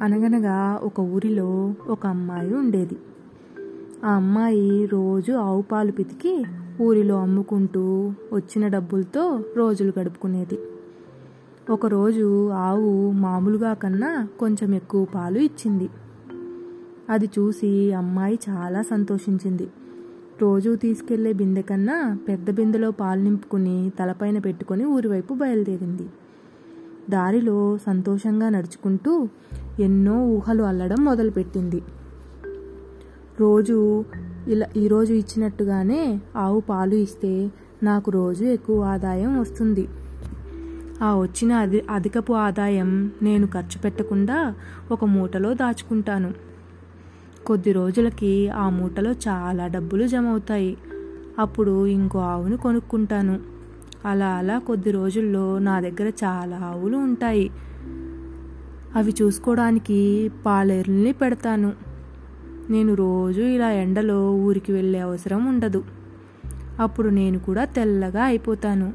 అనగనగా ఒక ఊరిలో ఒక అమ్మాయి ఉండేది. ఆ అమ్మాయి రోజు ఆవు పాలు పితికి ఊరిలో అమ్ముకుంటూ వచ్చిన డబ్బులతో రోజులు గడుపుకునేది. ఒకరోజు ఆవు మామూలుగా కన్నా కొంచెం ఎక్కువ పాలు ఇచ్చింది. అది చూసి అమ్మాయి చాలా సంతోషించింది. రోజు తీసుకెళ్ళే బిందె కన్నా పెద్ద బిందెలో పాలు నింపుకుని తలపైన పెట్టుకుని ఊరివైపు బయలుదేరింది. దారిలో సంతోషంగా నడుచుకుంటూ ఎన్నో ఊహలు అల్లడం మొదలుపెట్టింది. రోజు ఇలా ఈరోజు ఇచ్చినట్టుగానే ఆవు పాలు ఇస్తే నాకు రోజు ఎక్కువ ఆదాయం వస్తుంది. ఆ వచ్చిన అధి అధికపు ఆదాయం నేను ఖర్చు పెట్టకుండా ఒక మూటలో దాచుకుంటాను. కొద్ది రోజులకి ఆ మూటలో చాలా డబ్బులు జమ అవుతాయి అప్పుడు ఇంకో ఆవును కొనుక్కుంటాను. అలా అలా కొద్ది రోజుల్లో నా దగ్గర చాలా ఆవులు ఉంటాయి. అవి చూసుకోవడానికి పాలేరుల్ని పెడతాను. నేను రోజు ఇలా ఎండలో ఊరికి వెళ్ళే అవసరం ఉండదు. అప్పుడు నేను కూడా తెల్లగా అయిపోతాను.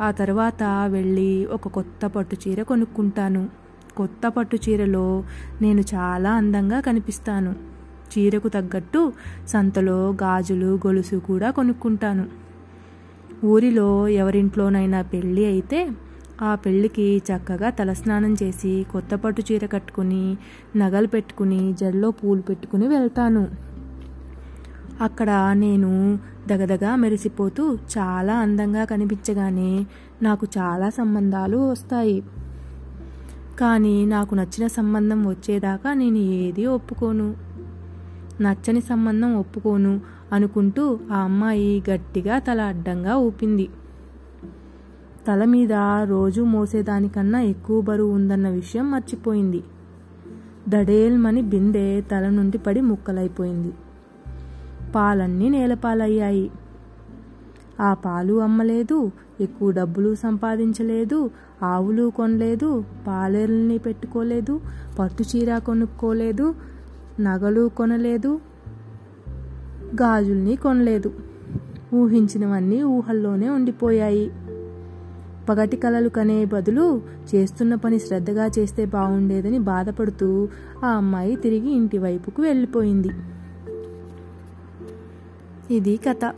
ఆ తర్వాత వెళ్ళి ఒక కొత్త పట్టు చీర కొనుక్కుంటాను. కొత్త పట్టు చీరలో నేను చాలా అందంగా కనిపిస్తాను. చీరకు తగ్గట్టు సంతలో గాజులు గొలుసు కూడా కొనుక్కుంటాను. ఊరిలో ఎవరింట్లోనైనా పెళ్ళి అయితే ఆ పెళ్ళికి చక్కగా తలస్నానం చేసి కొత్త పట్టు చీర కట్టుకుని నగలు పెట్టుకుని జడలో పూలు పెట్టుకుని వెళ్తాను. అక్కడ నేను దగదగా మెరిసిపోతూ చాలా అందంగా కనిపించగానే నాకు చాలా సంబంధాలు వస్తాయి. కానీ నాకు నచ్చిన సంబంధం వచ్చేదాకా నేను ఏది ఒప్పుకోను. నచ్చని సంబంధం ఒప్పుకోను అనుకుంటూ ఆ అమ్మాయి గట్టిగా తల అడ్డంగా ఊపింది. తల మీద రోజు మోసేదానికన్నా ఎక్కువ బరువు ఉందన్న విషయం మర్చిపోయింది. దడేల్మని బిందె తల నుండి పడి ముక్కలైపోయింది. పాలన్నీ నేలపాలయ్యాయి. ఆ పాలు అమ్మలేదు ఎక్కువ డబ్బులు సంపాదించలేదు ఆవులు కొనలేదు పాలేల్ని పెట్టుకోలేదు పట్టు చీర కొనుక్కోలేదు నగలు కొనలేదు గాజుల్ని కొనలేదు. ఊహించినవన్నీ ఊహల్లోనే ఉండిపోయాయి. పగటి కలలు కనే బదులు చేస్తున్న పని శ్రద్ధగా చేస్తే బాగుండేదని బాధపడుతూ ఆ అమ్మాయి తిరిగి ఇంటి వైపుకు వెళ్ళిపోయింది. ఇది కథ.